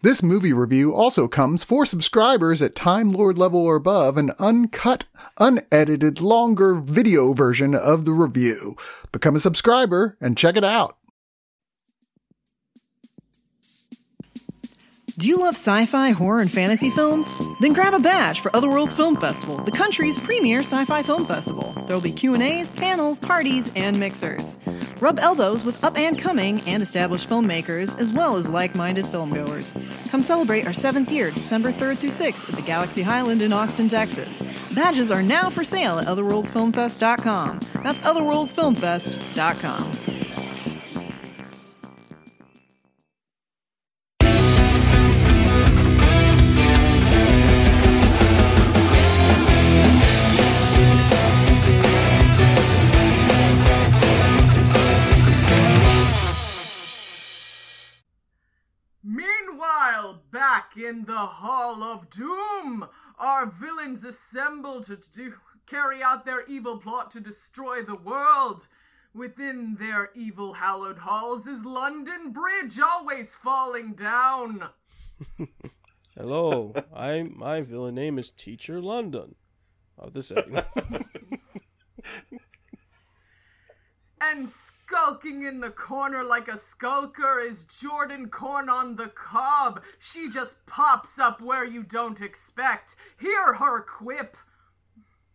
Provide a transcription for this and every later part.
This movie review also comes for subscribers at Time Lord level or above, an uncut, unedited, longer video version of the review. Become a subscriber and check it out. Do you love sci-fi, horror, and fantasy films? Then grab a badge for Otherworlds Film Festival, the country's premier sci-fi film festival. There'll be Q&As, panels, parties, and mixers. Rub elbows with up and coming and established filmmakers, as well as like-minded filmgoers. Come celebrate our seventh year, December 3rd through 6th at the Galaxy Highland in Austin, Texas. Badges are now for sale at otherworldsfilmfest.com. That's otherworldsfilmfest.com. in the Hall of Doom, our villains assemble to do, carry out their evil plot to destroy the world. Within their evil hallowed halls is London Bridge always falling down. Hello, I my villain name is Teacher London. Of the second. And skulking in the corner like a skulker is Jordan Corn on the cob. She just pops up where you don't expect. Hear her quip.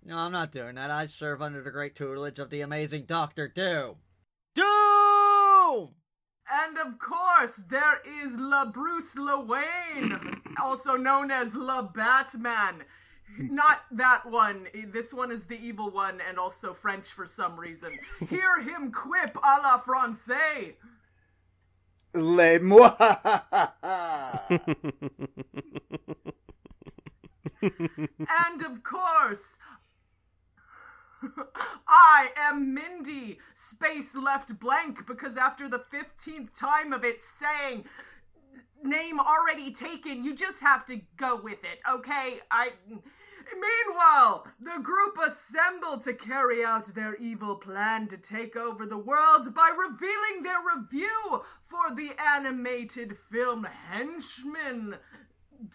No, I'm not doing that. I serve under the great tutelage of the amazing Doctor Doom. Doom! And of course, there is La Bruce Wayne, also known as La Batman. Not that one. This one is the evil one and also French for some reason. Hear him quip a la francais. Les moi. And of course, I am Mindy. Space left blank because after the 15th time of it saying name already taken, you just have to go with it, okay? I. Meanwhile, the group assemble to carry out their evil plan to take over the world by revealing their review for the animated film Henchmen,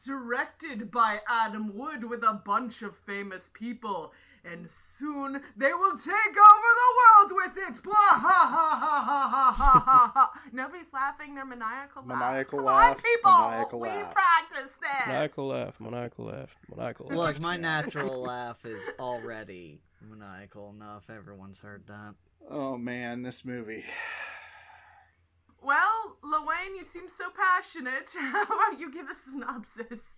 directed by Adam Wood with a bunch of famous people and soon they will take over the world with it. Blah ha ha ha ha ha ha ha. Nobody's laughing. They're maniacal. Laugh. Maniacal Come laugh. On, people, maniacal we laugh. practice this. Maniacal laugh. Maniacal laugh. Maniacal laugh. Look, my natural laugh is already maniacal enough. Everyone's heard that. Oh man, this movie. Well, Lewayne, you seem so passionate. How about you give a synopsis?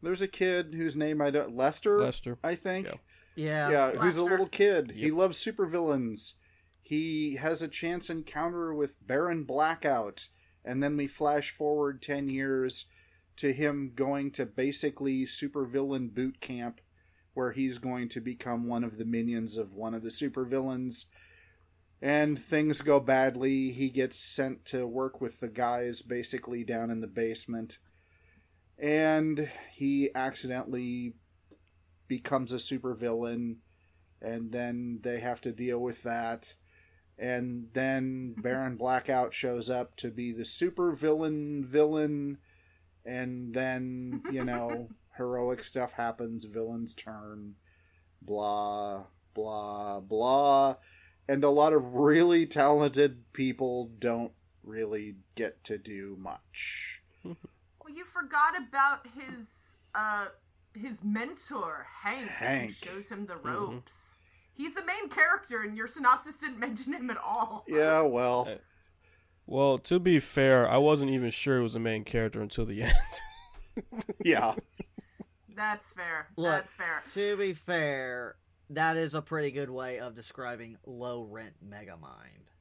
There's a kid whose name I don't Lester. Lester, I think. Yeah. Yeah. Yeah, who's a little kid. He loves supervillains. He has a chance encounter with Baron Blackout, and then we flash forward 10 years to him going to basically supervillain boot camp where he's going to become one of the minions of one of the supervillains. And things go badly. He gets sent to work with the guys basically down in the basement. And he accidentally becomes a supervillain and then they have to deal with that. And then Baron Blackout shows up to be the supervillain villain and then you know heroic stuff happens villains turn blah blah blah. And a lot of really talented people don't really get to do much. Well, you forgot about his uh his mentor, Hank, Hank. shows him the mm-hmm. ropes. He's the main character, and your synopsis didn't mention him at all. yeah well uh, Well, to be fair, I wasn't even sure it was the main character until the end. yeah That's fair. Look, That's fair. To be fair, that is a pretty good way of describing low rent Megamind.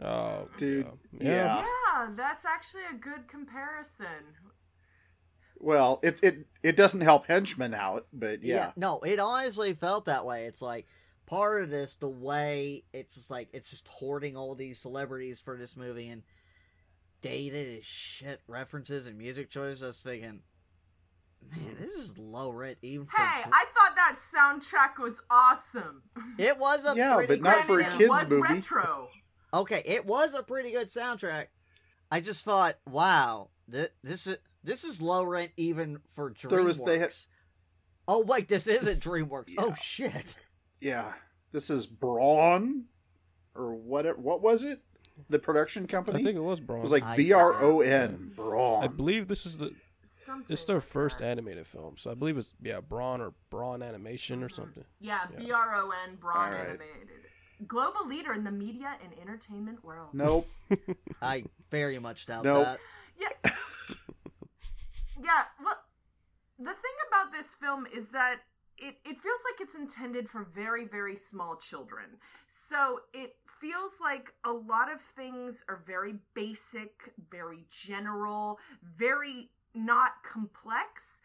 Oh, Dude, yeah. yeah. Yeah, that's actually a good comparison. Well, it it it doesn't help henchmen out, but yeah. No, it honestly felt that way. It's like part of this, the way it's just like it's just hoarding all these celebrities for this movie and dated as shit references and music choices. I was thinking, man, this is low rent even for. Hey, I thought that soundtrack was awesome. It was a Yeah, pretty but not for a Granted, sound- it kid's was movie. retro. Okay, it was a pretty good soundtrack. I just thought, wow, th- this is this is low rent even for DreamWorks. There was- they had- Oh wait, this isn't DreamWorks. Oh Yeah. shit. Yeah. This is Bron or what what was it? The production company? I think it was Bron. It was like B R O N. Bron. I believe this is the Something it's their like first that. animated film, so I believe it's yeah Bron or Bron Animation or mm-hmm. something. Yeah, Yeah. B R O N, Bron All right. Animated. Global leader in the media and entertainment world. Nope. I very much doubt Nope. that. Yeah. Yeah, well, the thing about this film is that it, it feels like it's intended for very, very small children. So it feels like a lot of things are very basic, very general, very not complex,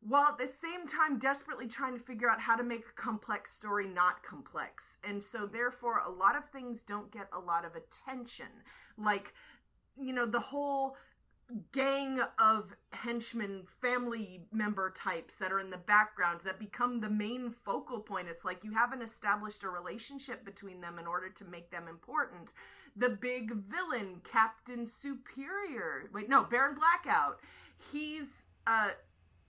while at the same time desperately trying to figure out how to make a complex story not complex. And so, therefore, a lot of things don't get a lot of attention. Like, you know, the whole gang of henchmen family member types that are in the background that become the main focal point. It's like you haven't established a relationship between them in order to make them important. The big villain captain superior. Wait no baron blackout. He's uh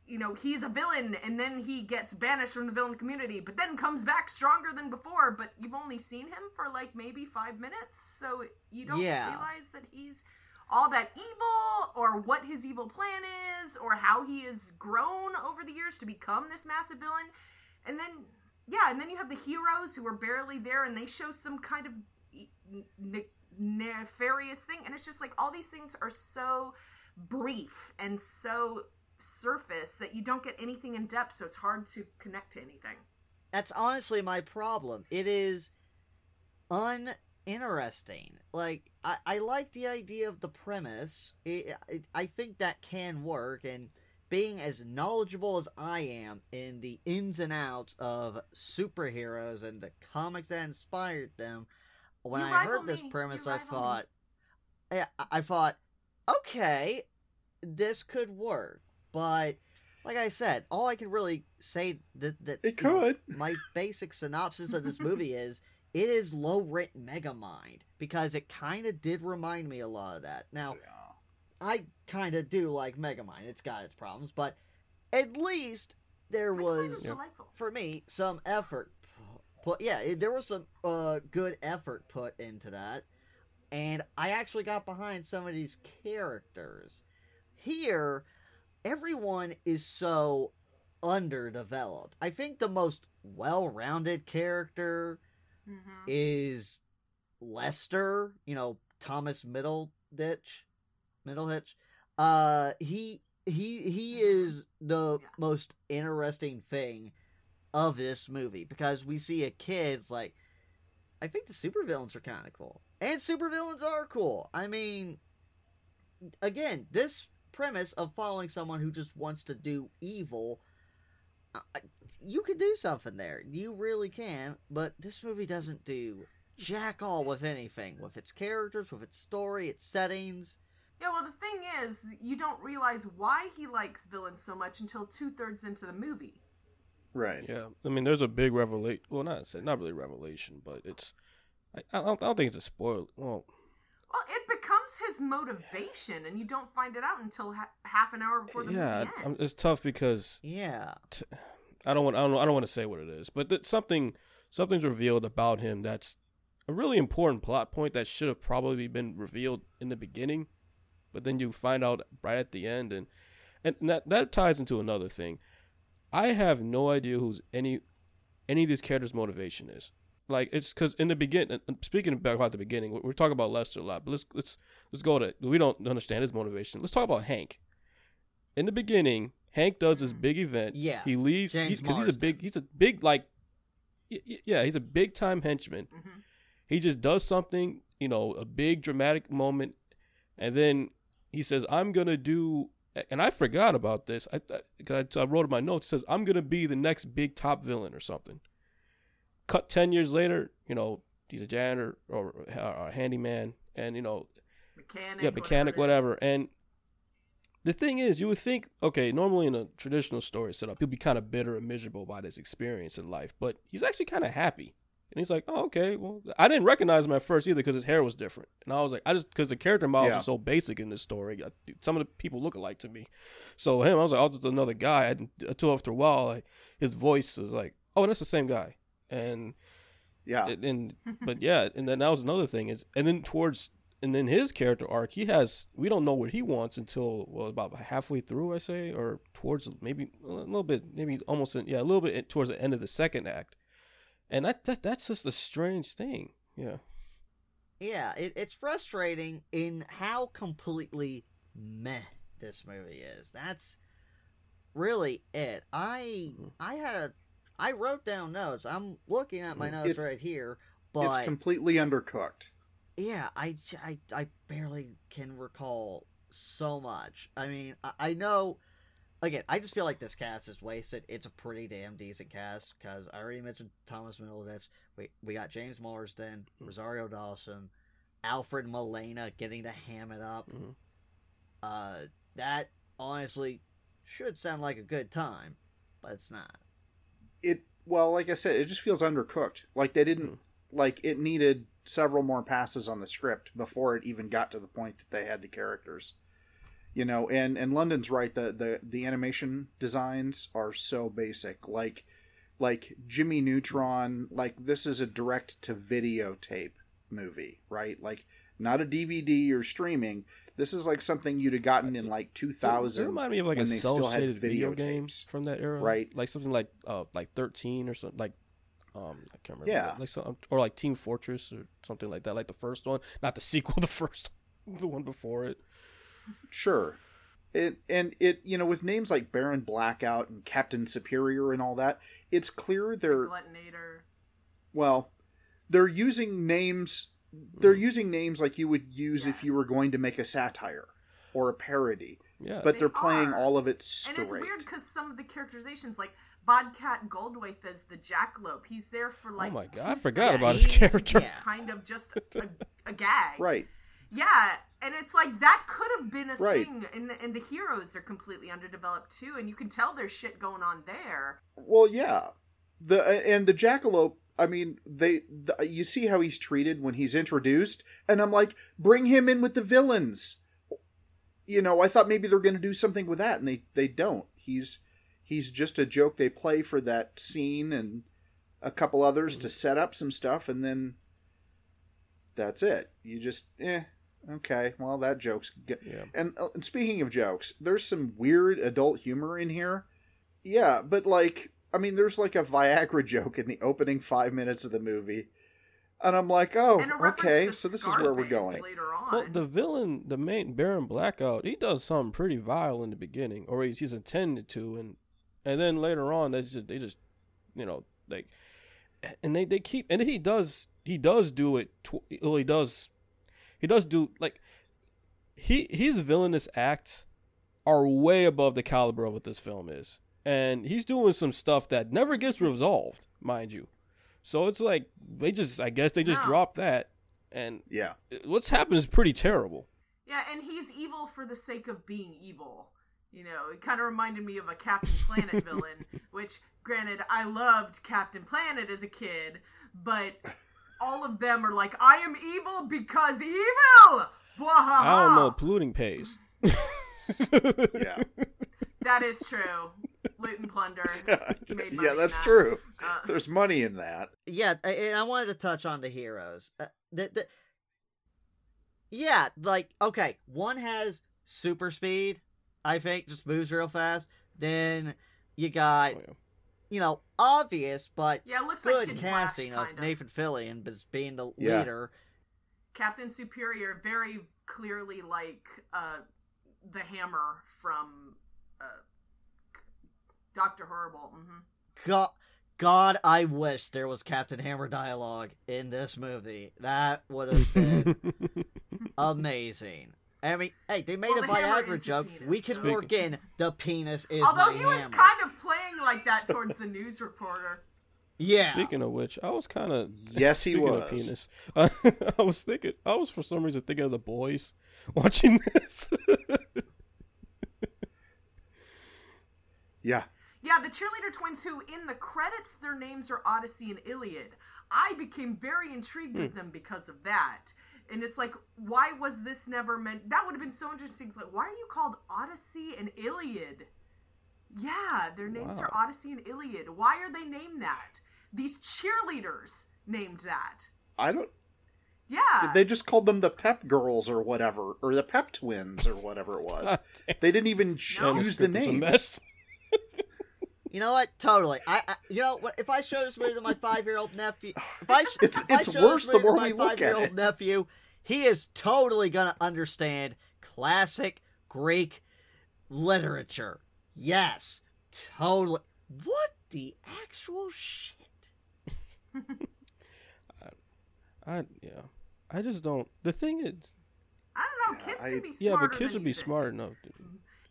you know he's a villain and then he gets banished from the villain community but then comes back stronger than before. But you've only seen him for like maybe five minutes so you don't Yeah. realize that he's all that evil or what his evil plan is or how he has grown over the years to become this massive villain and then yeah and then you have the heroes who are barely there and they show some kind of ne- nefarious thing and it's just like all these things are so brief and so surface that you don't get anything in depth so it's hard to connect to anything That's honestly my problem. It is uninteresting. Like I, I like the idea of the premise. It, it, I think that can work, and being as knowledgeable as I am in the ins and outs of superheroes and the comics that inspired them, when You I rival heard this me. premise, You I thought, I, I thought, okay, this could work, but. Like I said, all I can really say that that It you know, could. my basic synopsis of this movie is it is low rent Megamind because it kind of did remind me a lot of that. Now, I kind of do like Megamind. It's got its problems, but at least there I was delightful for me some effort put. Yeah, it, there was some uh good effort put into that, and I actually got behind some of these characters. Here, everyone is so underdeveloped. I think the most well-rounded character Mhm. is Lester, you know, Thomas Middle Middleditch, Middlehitch. Uh he he he is the Yeah. most interesting thing of this movie because we see a kid's like I think the supervillains are kind of cool. And supervillains are cool. I mean again, this premise of following someone who just wants to do evil I- you could do something there. You really can, but this movie doesn't do jack all with anything, with its characters, with its story, its settings. Yeah, well, the thing is, you don't realize why he likes villains so much until two thirds into the movie. Right. Yeah, I mean, there's a big revelation. Well, not not really revelation, but it's. I, I, don't, I don't think it's a spoiler. Well, Well, it becomes his motivation, and you don't find it out until ha- half an hour before the yeah, movie I'm- it's tough because Yeah. t- I don't want. I don't. I don't want to say what it is, but that something something's revealed about him that's a really important plot point that should have probably been revealed in the beginning, but then you find out right at the end, and and that that ties into another thing. I have no idea who's any any of these characters' motivation is. Like it's because in the beginning, speaking about the beginning, we're, talking about Lester a lot, but let's let's let's go to we don't understand his motivation. Let's talk about Hank. In the beginning, Hank does this big event. Yeah, he leaves because he's, a big, he's a big like, yeah, he's a big time henchman. hmm He just does something, you know, a big dramatic moment, and then he says, "I'm gonna do." And I forgot about this. I I, I wrote in my notes. It says, "I'm gonna be the next big top villain or something." Cut ten years later, you know, he's a janitor or a handyman, and you know, Mechanic. yeah, mechanic, whatever. And the thing is, you would think, okay, normally in a traditional story setup, he'll be kind of bitter and miserable about his experience in life, but he's actually kind of happy. And he's like, oh, okay, well, I didn't recognize him at first either because his hair was different. And I was like, I just, because the character models Yeah. are so basic in this story, I- some of the people look alike to me. So him, I was like, oh, just another guy. And uh, until after a while, like, his voice was like, oh, that's the same guy. And Yeah. and, and but yeah, and then that was another thing is, and then towards and then his character arc, he has we don't know what he wants until well about halfway through, I say, or towards maybe a little bit, maybe almost in, yeah, a little bit towards the end of the second act, and that, that that's just a strange thing, yeah. Yeah, it, it's frustrating in how completely meh this movie is. That's really it. I Mm-hmm. I had I wrote down notes. I'm looking at my notes It's- right here, but it's completely undercooked. yeah, I, I, I barely can recall so much. I mean, I, I know. Again, I just feel like this cast is wasted. It's a pretty damn decent cast because I already mentioned Thomas Middleditch. We we got James Marsden, Rosario Dawson, Alfred Molina getting to ham it up. Mhm. Uh, that honestly should sound like a good time, but it's not. It well, like I said, it just feels undercooked. Like they didn't like it needed several more passes on the script before it even got to the point that they had the characters. You know, and and London's right. The the the animation designs are so basic. Like like Jimmy Neutron. Like this is a direct to videotape movie, right? Like not a DVD or streaming. This is like something you'd have gotten in like 2000 It thousand. reminded me of like a they still cell had shaded video game videotapes. from that era, Right. Like something like uh like thirteen or something like. Um, I can't remember. Yeah. like some, or like Team Fortress or something like that, like the first one, not the sequel, the first, the one before it. Sure. It and it you know with names like Baron Blackout and Captain Superior and all that, it's clear they're Gluttonator. well, they're using names they're hmm. using names like you would use if you were going to make a satire or a parody, Yeah, but They they're playing are. all of it straight. And it's weird because some of the characterizations, like Bobcat Goldthwait as the jackalope, he's there for oh like. Oh my God, two I forgot about his seconds, character. Yeah. Kind of just a, a gag. Right. Yeah, and it's like that could have been a Right. thing, and the, and the heroes are completely underdeveloped too, and you can tell there's shit going on there. Well, yeah. The and the jackalope. I mean, they. The, you see how he's treated when he's introduced, and I'm like, bring him in with the villains. You know, I thought maybe they're going to do something with that, and they they don't. He's he's just a joke they play for that scene and a couple others to set up some stuff, and then that's it. You just eh. Okay, well that joke's good. Yeah. And, uh, and speaking of jokes, there's some weird adult humor in here. Yeah, but like, I mean, there's like a Viagra joke in the opening five minutes of the movie, and I'm like, oh, and a reference okay, so this is where we're going. later on. Well, the villain, the main Baron Blackout, he does something pretty vile in the beginning, or he's, he's intended to, and and then later on, they just they just, you know, like, and they they keep, and he does he does do it. Tw- well, he does, he does do like, he his villainous acts are way above the caliber of what this film is, and he's doing some stuff that never gets resolved, mind you. So it's like they just, I guess they just No. drop that, and Yeah, what's happened is pretty terrible. Yeah, and he's evil for the sake of being evil. You know, it kind of reminded me of a Captain Planet villain, which, granted, I loved Captain Planet as a kid, but all of them are like, I am evil because evil! Bwahaha! I don't know. Polluting pays. yeah, That is true. Loot and plunder. Made yeah, that's that. true. Uh, There's money in that. Yeah, a- and I wanted to touch on the heroes. Uh, the, the, yeah, like okay, one has super speed. I think just moves real fast. Then you got Oh, yeah. You know obvious but yeah, it looks like good Kid casting Flash, of kind Nathan Fillion as being the Yeah. leader. Captain Superior, very clearly like uh, the hammer from uh, Doctor Horrible. hmm God, God, I wish there was Captain Hammer dialogue in this movie. That would have been amazing. I mean, hey, they made Well, a the Viagra joke. penis, We can so- work in the penis is Although my he was hammer. kind of playing like that towards the news reporter. yeah. Speaking of which, I was kind of Yes, he was. of penis. Uh, I was thinking, I was for some reason thinking of the boys watching this. Yeah. Yeah, the cheerleader twins who in the credits their names are Odyssey and Iliad. I became very intrigued with them because of that. And it's like, why was this never meant? That would have been so interesting. It's like, why are you called Odyssey and Iliad? Yeah, their names Wow. are Odyssey and Iliad. Why are they named that? These cheerleaders named that. I don't. Yeah. They just called them the Pep Girls or whatever, or the Pep Twins or whatever it was. They didn't even No. choose the Script was a name. mess. You know what? Totally. I, I you know what? If I show this movie to my five-year-old nephew, if I, s- It's- if I it's show worse this the movie to more my we look at five-year-old it. nephew, he is totally gonna understand classic Greek literature. Yes, totally. What the actual shit? I I, yeah, I just don't. The thing is, I don't know. Yeah, Kids I- can be yeah, but kids would be think. smart enough. To,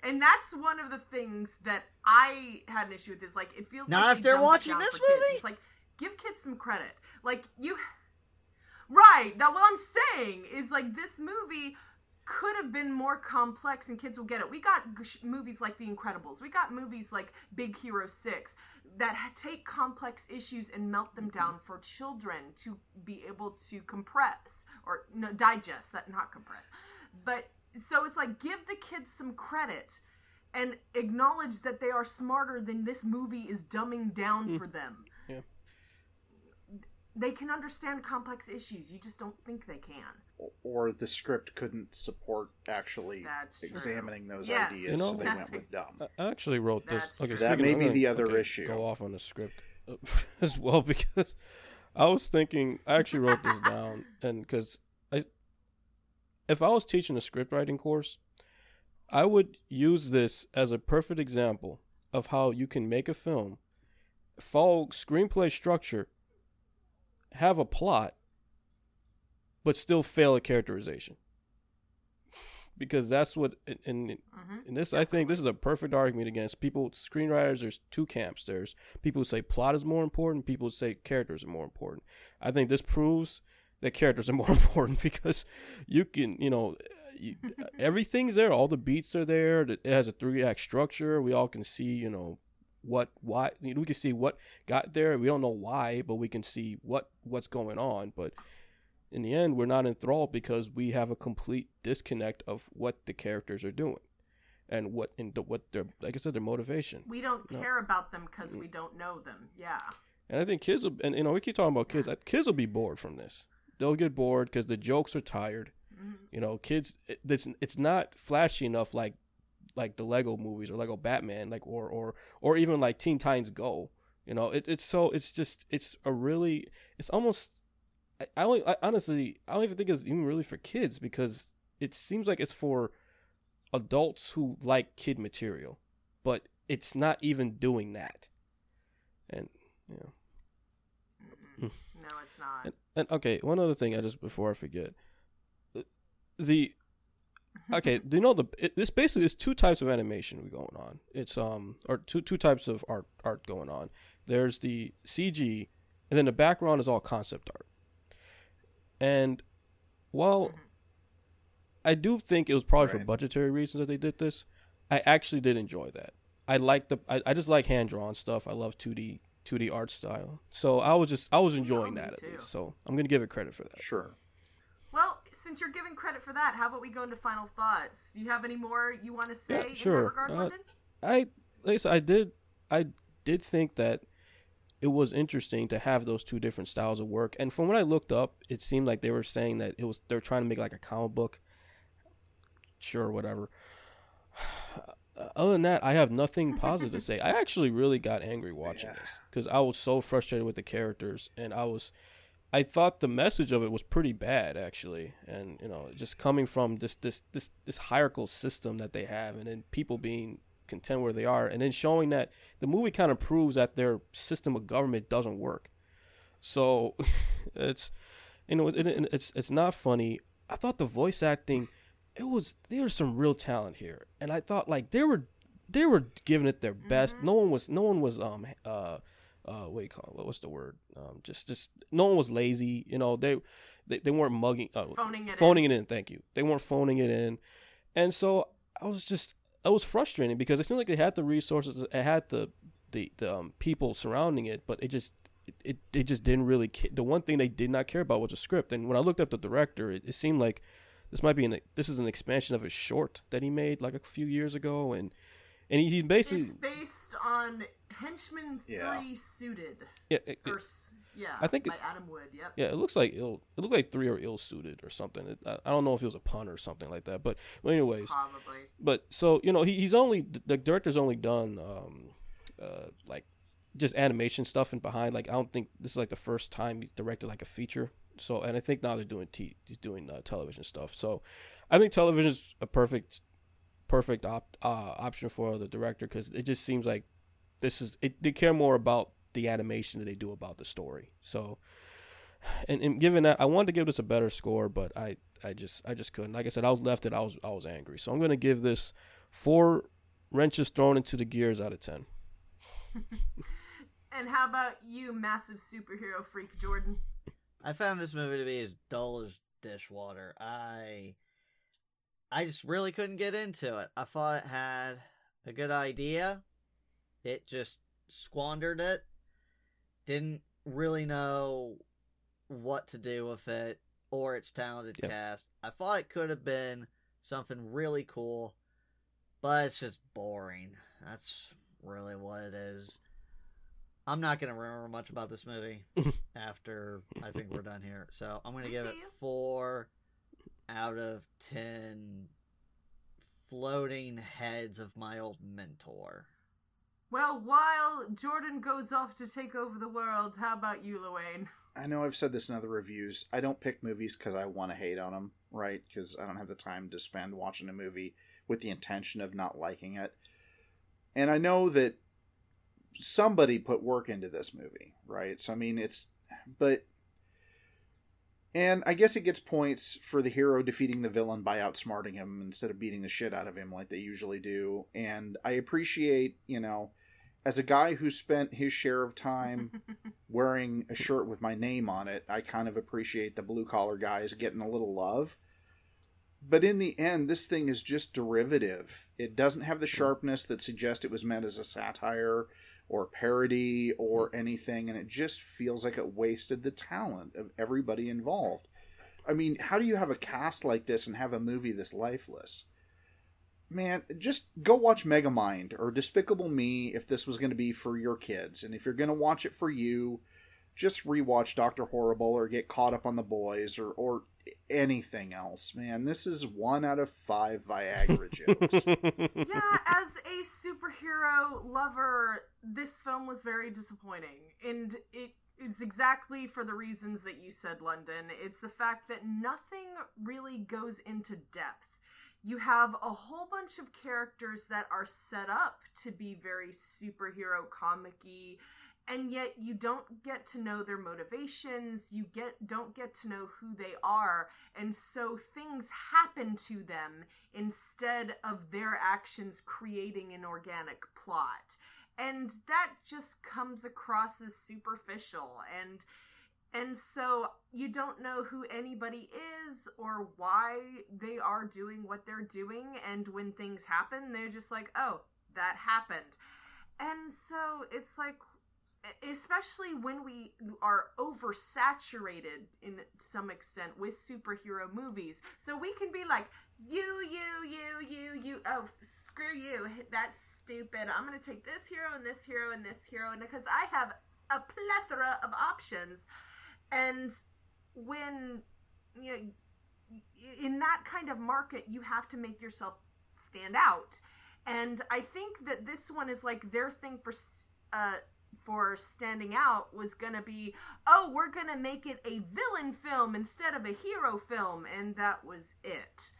And that's one of the things that I had an issue with. Is like it feels Not like if they're watching this for kids. movie? It's like give kids some credit. Like you, right? That what I'm saying is like this movie could have been more complex and kids will get it. We got sh- movies like The Incredibles. We got movies like Big Hero 6 that ha- take complex issues and melt them down mm-hmm. for children to be able to compress or no, digest that not compress. But so it's like give the kids some credit and acknowledge that they are smarter than this movie is dumbing down mm. for them. Yeah. They can understand complex issues. You just don't think they can. Or the script couldn't support actually That's true. examining those Yes, ideas, You know- so they went with dumb. I actually wrote this. That's okay. That may be the other okay, issue. Go off on the script uh, as well because I was thinking. I actually wrote this down, and because I, if I was teaching a script writing course, I would use this as a perfect example of how you can make a film, follow screenplay structure, have a plot, but still fail at characterization. Because that's what, and, Mhm. and this, I think, this is a perfect argument against people. Screenwriters, there's two camps. There's people who say plot is more important. People who say characters are more important. I think this proves that characters are more important because you can, you know, you, everything's there. All the beats are there. It has a three act structure. We all can see, you know, what why we can see what got there. We don't know why, but we can see what what's going on. But in the end, we're not enthralled because we have a complete disconnect of what the characters are doing and what and the, what their like I said their motivation. We don't No. care about them because we don't know them. Yeah. And I think kids will, and you know, we keep talking about kids. uh, Kids will be bored from this. They'll get bored because the jokes are tired. Mhm. You know, kids. it- It's it's not flashy enough like like the Lego movies or Lego Batman, like or or or even like Teen Titans Go. You know, it, it's so it's just it's a really it's almost. I, I only I, honestly I don't even think it's even really for kids because it seems like it's for adults who like kid material, but it's not even doing that. And you know. Hmm. No, it's not. And, and okay, one other thing, I just before I forget, the okay, do you know the it, this basically is two types of animation we going on. It's um or two two types of art art going on. There's the CG, and then the background is all concept art. And while I do think it was probably for budgetary reasons that they did this, I actually did enjoy that. I like the I, I just like hand drawn stuff. I love two D two D art style. So I was just I was enjoying me that at too. least. So I'm gonna give it credit for that. Sure. Well, since you're giving credit for that, how about we go into final thoughts? Do you have any more you want to say Yeah, in that sure. regard, Uh, London? I like I I did I did think that it was interesting to have those two different styles of work. And from what I looked up, it seemed like they were saying that it was they're trying to make like a comic book. Sure, whatever. Other than that, I have nothing positive to say. I actually really got angry watching Yeah. this because I was so frustrated with the characters, and I was, I thought the message of it was pretty bad actually, and you know, just coming from this this this this hierarchical system that they have, and then people being content where they are, and then showing that the movie kind of proves that their system of government doesn't work. So it's you know it, it, it's it's not funny. I thought the voice acting it was there's some real talent here, and I thought like they were they were giving it their best. Mm-hmm. No one was no one was um uh uh what do you call it? what's the word um just just no one was lazy. You know they they, they weren't mugging uh, Phoning it phoning it in. Thank you. They weren't phoning it in, and so I was just I was frustrating because it seemed like they had the resources, it had the the, the um, people surrounding it, but it just it, it, it just didn't really ca- the one thing they did not care about was the script and when i looked up the director it, it seemed like this might be an this is an expansion of a short that he made like a few years ago and and he's basically It's based on Henchman Yeah. Three Suited. yeah, it- it- Or, yeah, I think by it- Adam Wood. Yep. yeah, it looks like ill. It looked like three or ill suited or something. It, I, I don't know if it was a pun or something like that. But, but anyways, Probably. but so you know he, he's only the director's only done um uh like just animation stuff and behind like i don't think this is like the first time he's directed like a feature so and i think now they're doing t he's doing uh, television stuff so i think television is a perfect perfect op- uh, option for the director because it just seems like this is it, they care more about the animation than they do about the story so and, and given that i wanted to give this a better score but i i just i just couldn't like i said i was left it i was i was angry so i'm going to give this four wrenches thrown into the gears out of ten And how about you, massive superhero freak Jordan? I found this movie to be as dull as dishwater. I I just really couldn't get into it. I thought it had a good idea. It just squandered it. Didn't really know what to do with it or its talented Yep. cast. I thought it could have been something really cool, but it's just boring. That's really what it is. I'm not gonna remember much about this movie after I think we're done here. So I'm gonna give see it you. four out of ten floating heads of my old mentor. Well, while Jordan goes off to take over the world, how about you, Luane? I know I've said this in other reviews. I don't pick movies because I want to hate on them, right? Because I don't have the time to spend watching a movie with the intention of not liking it. And I know that somebody put work into this movie, right? So, I mean, it's. But. And I guess it gets points for the hero defeating the villain by outsmarting him instead of beating the shit out of him like they usually do. And I appreciate, you know, as a guy who spent his share of time wearing a shirt with my name on it, I kind of appreciate the blue collar guys getting a little love. But in the end, this thing is just derivative. It doesn't have the sharpness that suggests it was meant as a satire or parody or mm-hmm. anything, and it just feels like it wasted the talent of everybody involved. I mean, how do you have a cast like this and have a movie this lifeless? Man, just go watch Megamind or Despicable Me if this was going to be for your kids. And if you're going to watch it for you, just rewatch Doctor Horrible or get caught up on the boys or or anything else. Man, this is one out of five Viagra jokes. yeah, as a superhero lover, this film was very disappointing. And it is exactly for the reasons that you said, London. It's the fact that nothing really goes into depth. You have a whole bunch of characters that are set up to be very superhero comic y and yet you don't get to know their motivations you get don't get to know who they are and so things happen to them instead of their actions creating an organic plot. And that just comes across as superficial and and so you don't know who anybody is or why they are doing what they're doing and when things happen they're just like oh that happened. And so it's like especially when we are oversaturated in some extent with superhero movies. So we can be like you you you you you oh screw you that's stupid. I'm gonna take this hero and this hero and this hero and because i have a plethora of options. And when you know in that kind of market you have to make yourself stand out. And i think that this one is like their thing for uh for standing out was gonna be oh we're gonna make it a villain film instead of a hero film and that was it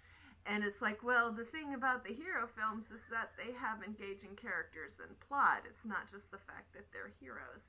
And it's like, well, the thing about the hero films is that they have engaging characters and plot. It's not just the fact that they're heroes.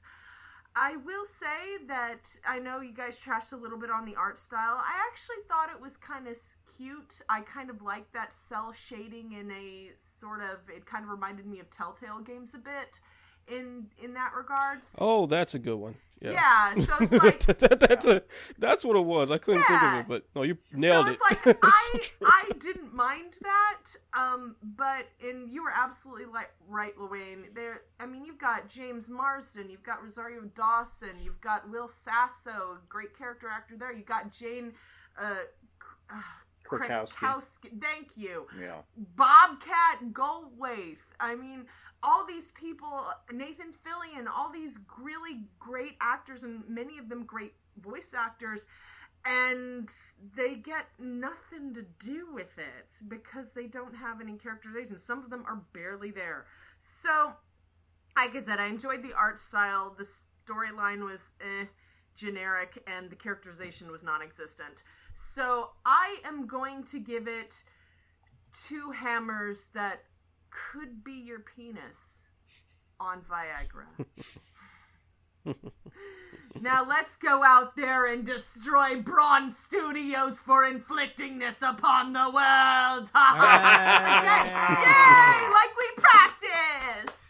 I will say that I know you guys trashed a little bit on the art style. I actually thought it was kind of cute. I kind of liked that cell shading in a sort of it kind of reminded me of Telltale games a bit in in that regards. Oh, that's a good one. Yeah. Yeah, so it's like that, that's a that's what it was. I couldn't think of it, but no, you nailed so it. like I I didn't mind that, um, but and you were absolutely like right, Luane. There, I mean, you've got James Marsden, you've got Rosario Dawson, you've got Will Sasso, great character actor there. You've got Jane. Uh, uh, Krakowski. Krakowski. Thank you. Yeah. Bobcat Goldthwait. I mean, all these people, Nathan Fillion, all these really great actors, and many of them great voice actors, and they get nothing to do with it because they don't have any characterization. Some of them are barely there. So, like I said, I enjoyed the art style. The storyline was eh, generic, and the characterization was non existent. So, I am going to give it two hammers that could be your penis on Viagra. now let's go out there and destroy Bron Studios for inflicting this upon the world. Yay! Yay! Like we practiced.